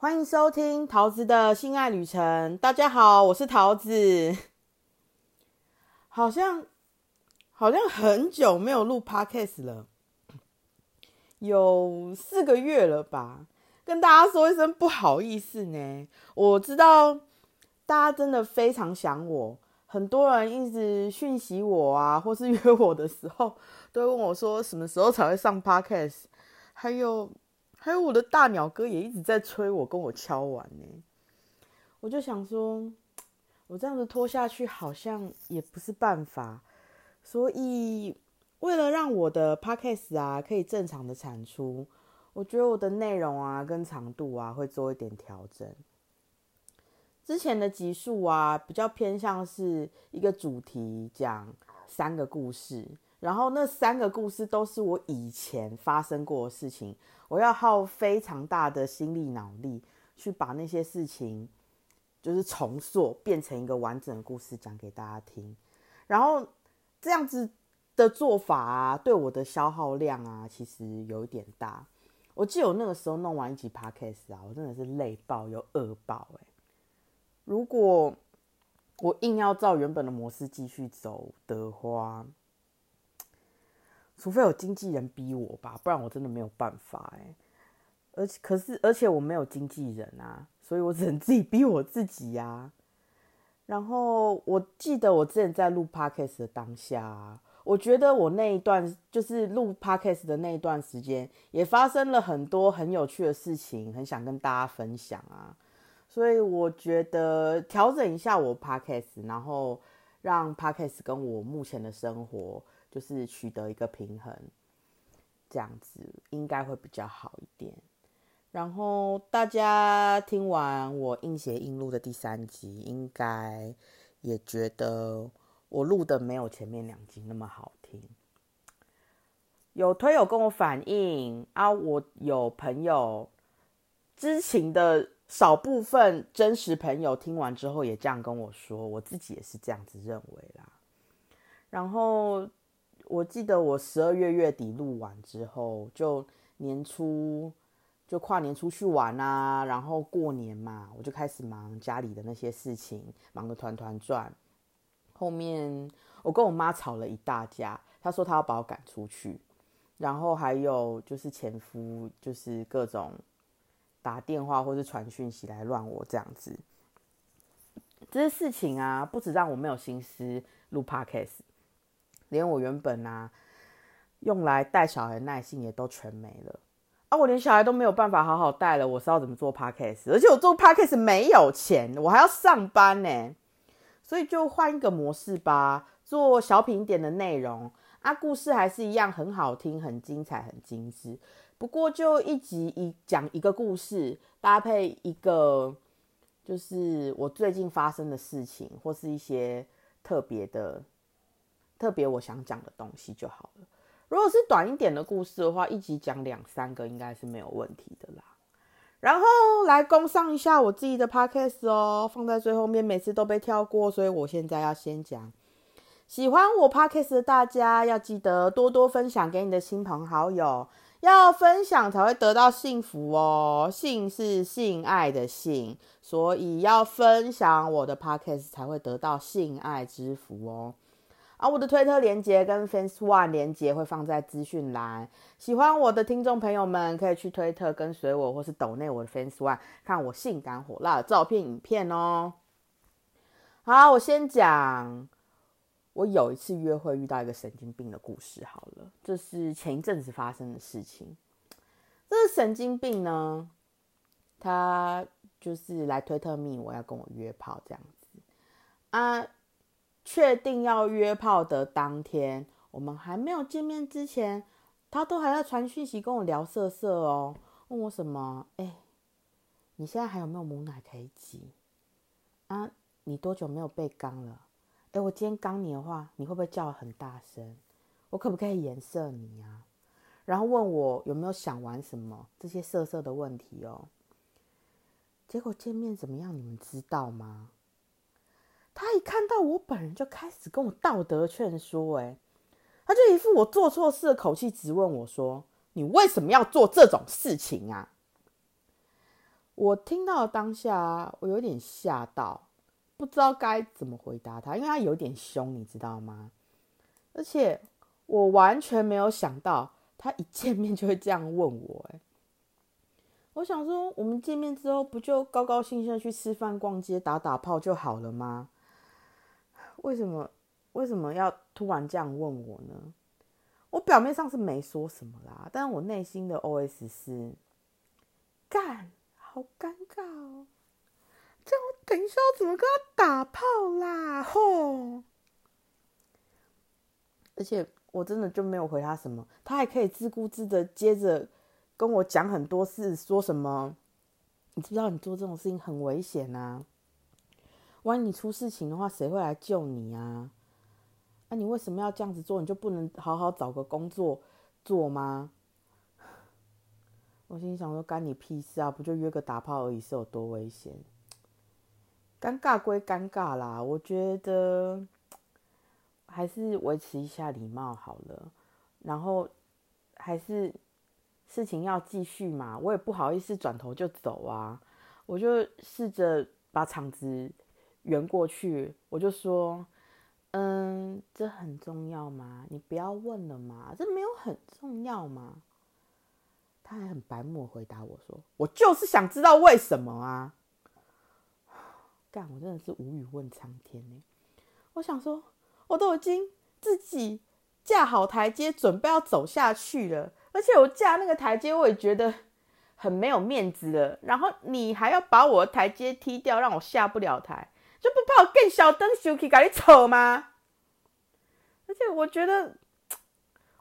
欢迎收听桃子的性爱旅程。大家好，我是桃子。好像好像很久没有录 podcast 了，有四个月了吧？跟大家说一声不好意思呢。我知道大家真的非常想我，很多人一直讯息我啊，或是约我的时候，都会问我说什么时候才会上 podcast，还有。还有我的大鸟哥也一直在催我，跟我敲完呢。我就想说，我这样子拖下去好像也不是办法，所以为了让我的 podcast 啊可以正常的产出，我觉得我的内容啊跟长度啊会做一点调整。之前的集数啊比较偏向是一个主题，讲三个故事。然后那三个故事都是我以前发生过的事情，我要耗非常大的心力脑力去把那些事情就是重塑，变成一个完整的故事讲给大家听。然后这样子的做法啊，对我的消耗量啊，其实有一点大。我记得我那个时候弄完一集 podcast 啊，我真的是累爆又饿爆哎。如果我硬要照原本的模式继续走的话，除非有经纪人逼我吧，不然我真的没有办法哎。而且可是，而且我没有经纪人啊，所以我只能自己逼我自己呀。然后我记得我之前在录 podcast 的当下，我觉得我那一段就是录 podcast 的那一段时间，也发生了很多很有趣的事情，很想跟大家分享啊。所以我觉得调整一下我 podcast，然后让 podcast 跟我目前的生活。就是取得一个平衡，这样子应该会比较好一点。然后大家听完我硬写硬录的第三集，应该也觉得我录的没有前面两集那么好听。有推友跟我反映啊，我有朋友知情的少部分真实朋友听完之后也这样跟我说，我自己也是这样子认为啦。然后。我记得我十二月月底录完之后，就年初就跨年出去玩啊，然后过年嘛，我就开始忙家里的那些事情，忙得团团转。后面我跟我妈吵了一大架，她说她要把我赶出去，然后还有就是前夫就是各种打电话或是传讯息来乱我这样子。这些事情啊，不止让我没有心思录 podcast。连我原本啊用来带小孩的耐性也都全没了啊！我连小孩都没有办法好好带了，我是要怎么做 podcast？而且我做 podcast 没有钱，我还要上班呢，所以就换一个模式吧，做小品点的内容啊，故事还是一样很好听、很精彩、很精致。不过就一集一讲一个故事，搭配一个就是我最近发生的事情，或是一些特别的。特别我想讲的东西就好了。如果是短一点的故事的话，一集讲两三个应该是没有问题的啦。然后来攻上一下我自己的 podcast 哦，放在最后面，每次都被跳过，所以我现在要先讲。喜欢我 podcast 的大家要记得多多分享给你的亲朋好友，要分享才会得到幸福哦。性是性爱的性，所以要分享我的 podcast 才会得到性爱之福哦。啊，我的推特连接跟 Fans One 连接会放在资讯栏，喜欢我的听众朋友们可以去推特跟随我，或是抖内我的 Fans One 看我性感火辣的照片影片哦。好，我先讲我有一次约会遇到一个神经病的故事。好了，这是前一阵子发生的事情。这个神经病呢，他就是来推特密我要跟我约炮这样子啊。确定要约炮的当天，我们还没有见面之前，他都还在传讯息跟我聊色色哦，问我什么？哎，你现在还有没有母奶可以挤？啊，你多久没有被刚了？哎，我今天刚你的话，你会不会叫很大声？我可不可以颜色你啊？然后问我有没有想玩什么这些色色的问题哦。结果见面怎么样？你们知道吗？他一看到我本人就开始跟我道德劝说，哎，他就一副我做错事的口气，质问我说：“你为什么要做这种事情啊？”我听到当下，我有点吓到，不知道该怎么回答他，因为他有点凶，你知道吗？而且我完全没有想到，他一见面就会这样问我。哎，我想说，我们见面之后不就高高兴兴的去吃饭、逛街、打打炮就好了吗？为什么为什么要突然这样问我呢？我表面上是没说什么啦，但我内心的 OS 是干。好尴尬哦！这样我等一下要怎么跟他打炮啦？吼！而且我真的就没有回他什么，他还可以自顾自的接着跟我讲很多事，说什么？你知不知道你做这种事情很危险啊？万一你出事情的话，谁会来救你啊？那你为什么要这样子做？你就不能好好找个工作做吗？我心想说，干你屁事啊！不就约个打炮而已，是有多危险？尴尬归尴尬啦，我觉得还是维持一下礼貌好了。然后还是事情要继续嘛，我也不好意思转头就走啊。我就试着把场子圆过去，我就说：“嗯，这很重要吗？你不要问了嘛，这没有很重要吗？”他还很白目回答我说：“我就是想知道为什么啊！”干，我真的是无语问苍天呢。我想说，我都已经自己架好台阶，准备要走下去了，而且我架那个台阶，我也觉得很没有面子了。然后你还要把我的台阶踢掉，让我下不了台，就不怕我更小灯羞气给你丑吗？而且我觉得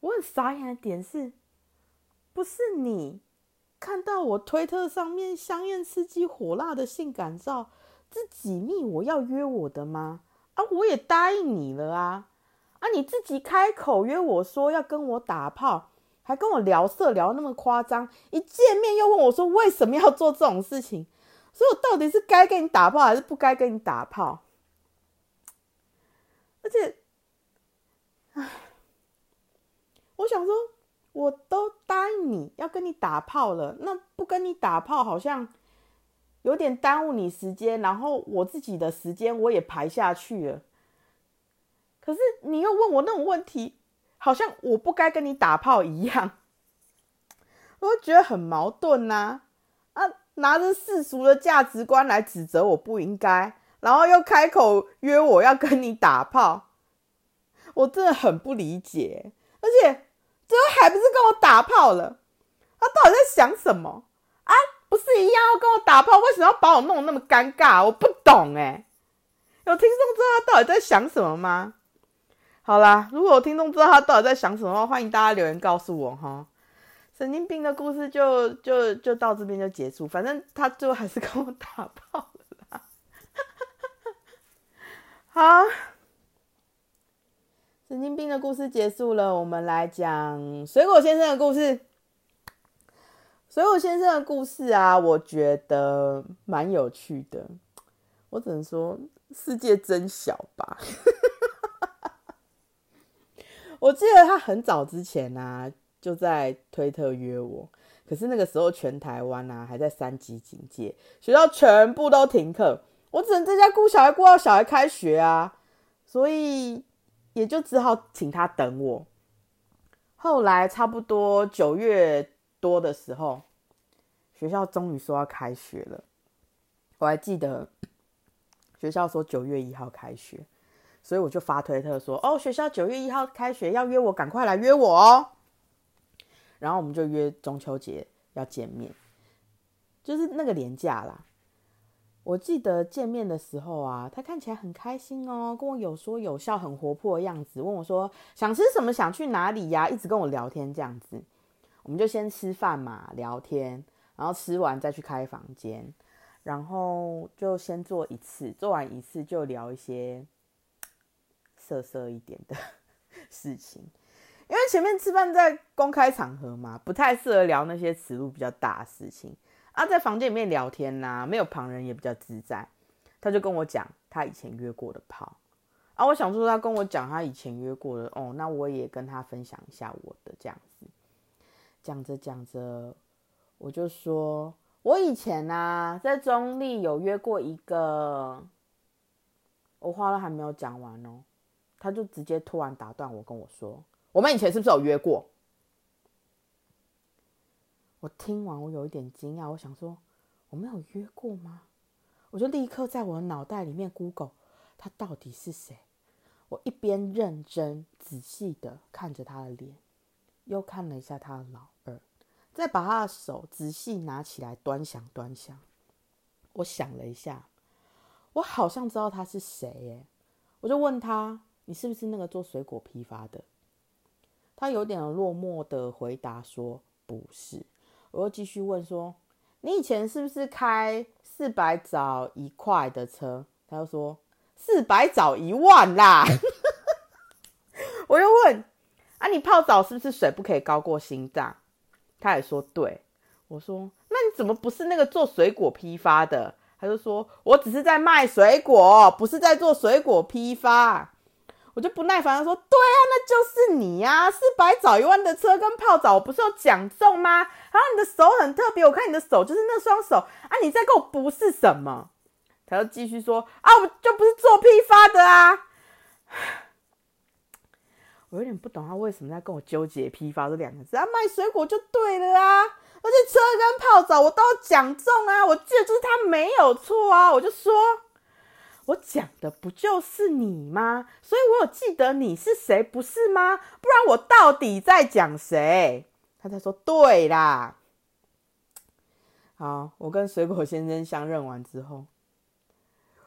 我很傻眼的点是。不是你看到我推特上面香艳刺激火辣的性感照，自己密我要约我的吗？啊，我也答应你了啊！啊，你自己开口约我说要跟我打炮，还跟我聊色聊那么夸张，一见面又问我说为什么要做这种事情？所以我到底是该跟你打炮还是不该跟你打炮？而且，唉，我想说。我都答应你要跟你打炮了，那不跟你打炮好像有点耽误你时间，然后我自己的时间我也排下去了。可是你又问我那种问题，好像我不该跟你打炮一样，我就觉得很矛盾呐。拿着世俗的价值观来指责我不应该，然后又开口约我要跟你打炮，我真的很不理解，而且。最后还不是跟我打炮了？他到底在想什么啊？不是一样要跟我打炮，为什么要把我弄得那么尴尬？我不懂哎。有听众知道他到底在想什么吗？好啦，如果有听众知道他到底在想什么的话，欢迎大家留言告诉我哈。神经病的故事就就就到这边就结束，反正他最后还是跟我打炮了啦。好。神经病的故事结束了，我们来讲水果先生的故事。水果先生的故事啊，我觉得蛮有趣的。我只能说，世界真小吧。我记得他很早之前啊，就在推特约我，可是那个时候全台湾啊还在三级警戒，学校全部都停课，我只能在家顾小孩，顾到小孩开学啊，所以。也就只好请他等我。后来差不多九月多的时候，学校终于说要开学了。我还记得学校说九月一号开学，所以我就发推特说：“哦，学校九月一号开学，要约我，赶快来约我哦。”然后我们就约中秋节要见面，就是那个年假啦。我记得见面的时候啊，他看起来很开心哦，跟我有说有笑，很活泼的样子。问我说想吃什么，想去哪里呀？一直跟我聊天这样子。我们就先吃饭嘛，聊天，然后吃完再去开房间，然后就先做一次，做完一次就聊一些色色一点的 事情。因为前面吃饭在公开场合嘛，不太适合聊那些尺度比较大的事情。啊在房间里面聊天呐，没有旁人也比较自在。他就跟我讲他以前约过的炮啊，我想说他跟我讲他以前约过的哦，那我也跟他分享一下我的这样子。讲着讲着，我就说我以前呢，在中立有约过一个，我话都还没有讲完哦，他就直接突然打断我，跟我说：“我们以前是不是有约过？”我听完，我有一点惊讶，我想说：“我们有约过吗？”我就立刻在我的脑袋里面 Google 他到底是谁。我一边认真仔细的看着他的脸，又看了一下他的老二，再把他的手仔细拿起来端详端详。我想了一下，我好像知道他是谁耶。我就问他：“你是不是那个做水果批发的？”他有点落寞的回答说：“不是。”我又继续问说：“你以前是不是开四百找一块的车？”他又说。四百找一万啦！我又问啊，你泡澡是不是水不可以高过心脏？他也说对。我说那你怎么不是那个做水果批发的？他就说我只是在卖水果，不是在做水果批发。我就不耐烦的说，对啊，那就是你呀！四百找一万的车跟泡澡，我不是有讲中吗？然后你的手很特别，我看你的手就是那双手啊！你在跟我不是什么？他又继续说：“啊，我就不是做批发的啊！” 我有点不懂他为什么在跟我纠结“批发”这两个字啊，卖水果就对了啊！而且车跟泡澡我都讲中啊，我记得就是他没有错啊！我就说，我讲的不就是你吗？所以我有记得你是谁，不是吗？不然我到底在讲谁？他在说：“对啦。”好，我跟水果先生相认完之后。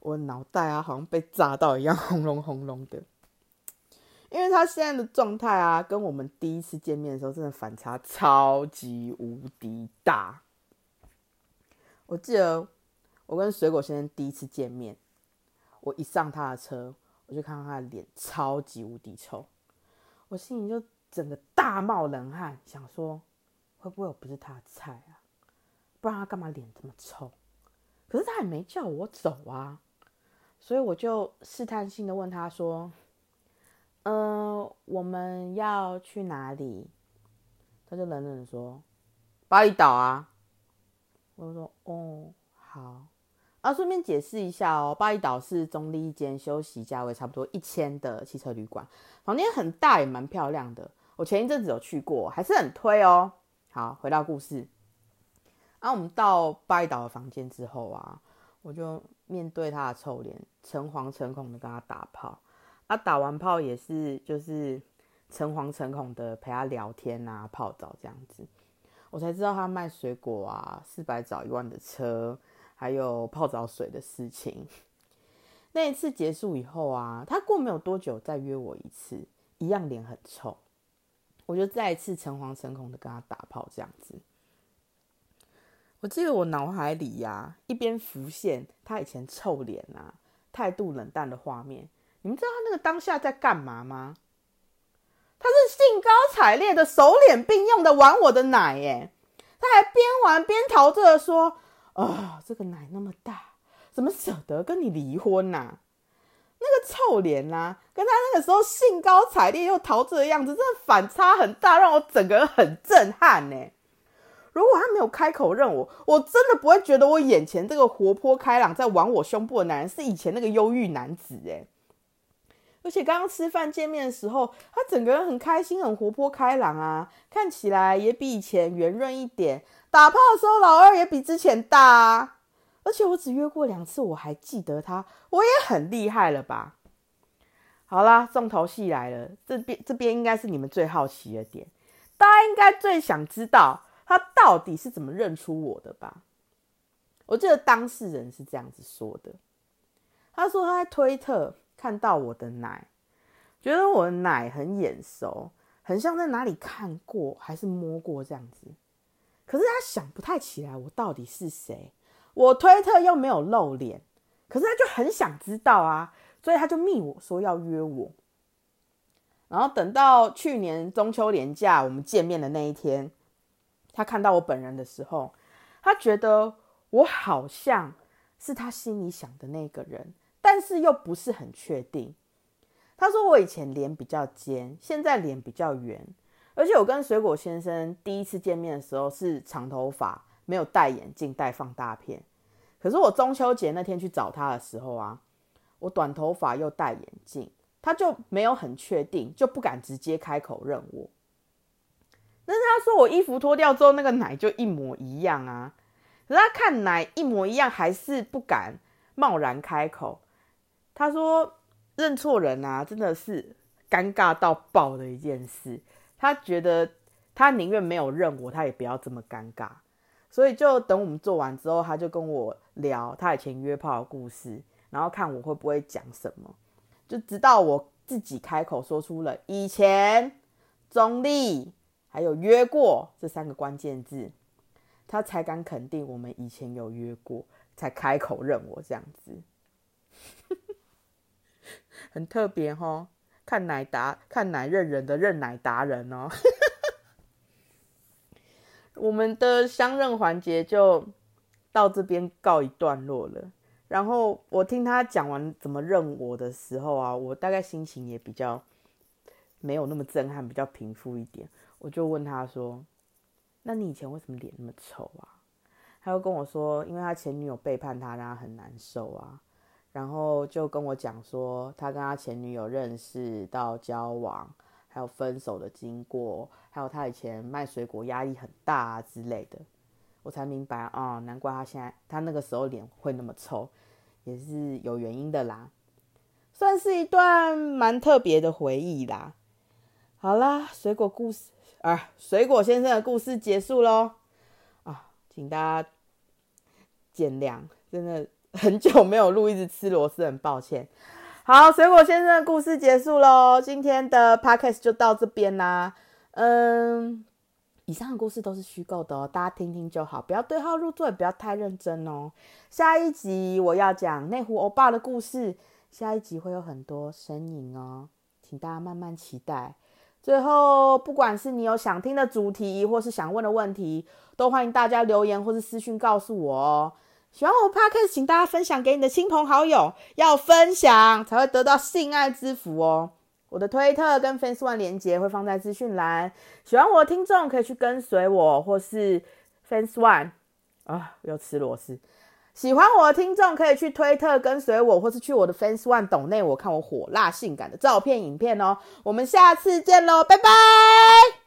我脑袋啊，好像被炸到一样，轰隆轰隆的。因为他现在的状态啊，跟我们第一次见面的时候，真的反差超级无敌大。我记得我跟水果先生第一次见面，我一上他的车，我就看到他的脸超级无敌臭，我心里就整个大冒冷汗，想说会不会我不是他的菜啊？不然他干嘛脸这么臭？可是他也没叫我走啊。所以我就试探性的问他说：“嗯，我们要去哪里？”他就冷冷的说：“巴厘岛啊。”我就说：“哦，好。”啊，顺便解释一下哦，巴厘岛是中立一间休息价位差不多一千的汽车旅馆，房间很大，也蛮漂亮的。我前一阵子有去过，还是很推哦。好，回到故事。啊，我们到巴厘岛的房间之后啊，我就。面对他的臭脸，诚惶诚恐的跟他打炮，啊，打完炮也是就是诚惶诚恐的陪他聊天啊，泡澡这样子，我才知道他卖水果啊，四百找一万的车，还有泡澡水的事情。那一次结束以后啊，他过没有多久再约我一次，一样脸很臭，我就再一次诚惶诚恐的跟他打炮这样子。我记得我脑海里呀，一边浮现他以前臭脸啊、态度冷淡的画面。你们知道他那个当下在干嘛吗？他是兴高采烈的手脸并用的玩我的奶，耶！他还边玩边陶醉的说：“啊，这个奶那么大，怎么舍得跟你离婚呐？”那个臭脸呐，跟他那个时候兴高采烈又陶醉的样子，真的反差很大，让我整个人很震撼呢。如果他没有开口认我，我真的不会觉得我眼前这个活泼开朗在玩我胸部的男人是以前那个忧郁男子诶。而且刚刚吃饭见面的时候，他整个人很开心，很活泼开朗啊，看起来也比以前圆润一点。打炮的时候，老二也比之前大啊。而且我只约过两次，我还记得他，我也很厉害了吧？好啦，重头戏来了，这边这边应该是你们最好奇的点，大家应该最想知道。他到底是怎么认出我的吧？我记得当事人是这样子说的：他说他在推特看到我的奶，觉得我的奶很眼熟，很像在哪里看过还是摸过这样子。可是他想不太起来我到底是谁，我推特又没有露脸，可是他就很想知道啊，所以他就密我说要约我。然后等到去年中秋连假我们见面的那一天。他看到我本人的时候，他觉得我好像是他心里想的那个人，但是又不是很确定。他说我以前脸比较尖，现在脸比较圆，而且我跟水果先生第一次见面的时候是长头发，没有戴眼镜，戴放大片。可是我中秋节那天去找他的时候啊，我短头发又戴眼镜，他就没有很确定，就不敢直接开口认我。但是他说我衣服脱掉之后，那个奶就一模一样啊。可是他看奶一模一样，还是不敢贸然开口。他说认错人啊，真的是尴尬到爆的一件事。他觉得他宁愿没有认我，他也不要这么尴尬。所以就等我们做完之后，他就跟我聊他以前约炮的故事，然后看我会不会讲什么。就直到我自己开口说出了以前、中立还有约过这三个关键字，他才敢肯定我们以前有约过，才开口认我这样子。很特别哦，看奶达看奶认人的认奶达人哦。我们的相认环节就到这边告一段落了。然后我听他讲完怎么认我的时候啊，我大概心情也比较没有那么震撼，比较平复一点。我就问他说：“那你以前为什么脸那么丑啊？”他又跟我说：“因为他前女友背叛他，让他很难受啊。”然后就跟我讲说，他跟他前女友认识到交往。还有分手的经过，还有他以前卖水果压力很大啊之类的，我才明白啊，难怪他现在他那个时候脸会那么臭，也是有原因的啦，算是一段蛮特别的回忆啦。好啦，水果故事啊，水果先生的故事结束喽啊，请大家见谅，真的很久没有录，一直吃螺丝，很抱歉。好，水果先生的故事结束喽，今天的 podcast 就到这边啦。嗯，以上的故事都是虚构的哦，大家听听就好，不要对号入座，也不要太认真哦。下一集我要讲内湖欧巴的故事，下一集会有很多身影哦，请大家慢慢期待。最后，不管是你有想听的主题，或是想问的问题，都欢迎大家留言或是私讯告诉我哦。喜欢我 podcast，请大家分享给你的亲朋好友，要分享才会得到性爱之福哦。我的推特跟 Fans One 连接会放在资讯栏，喜欢我的听众可以去跟随我，或是 Fans One 啊，又吃螺丝。喜欢我的听众可以去推特跟随我，或是去我的 Fans One 抖内我看我火辣性感的照片影片哦。我们下次见喽，拜拜。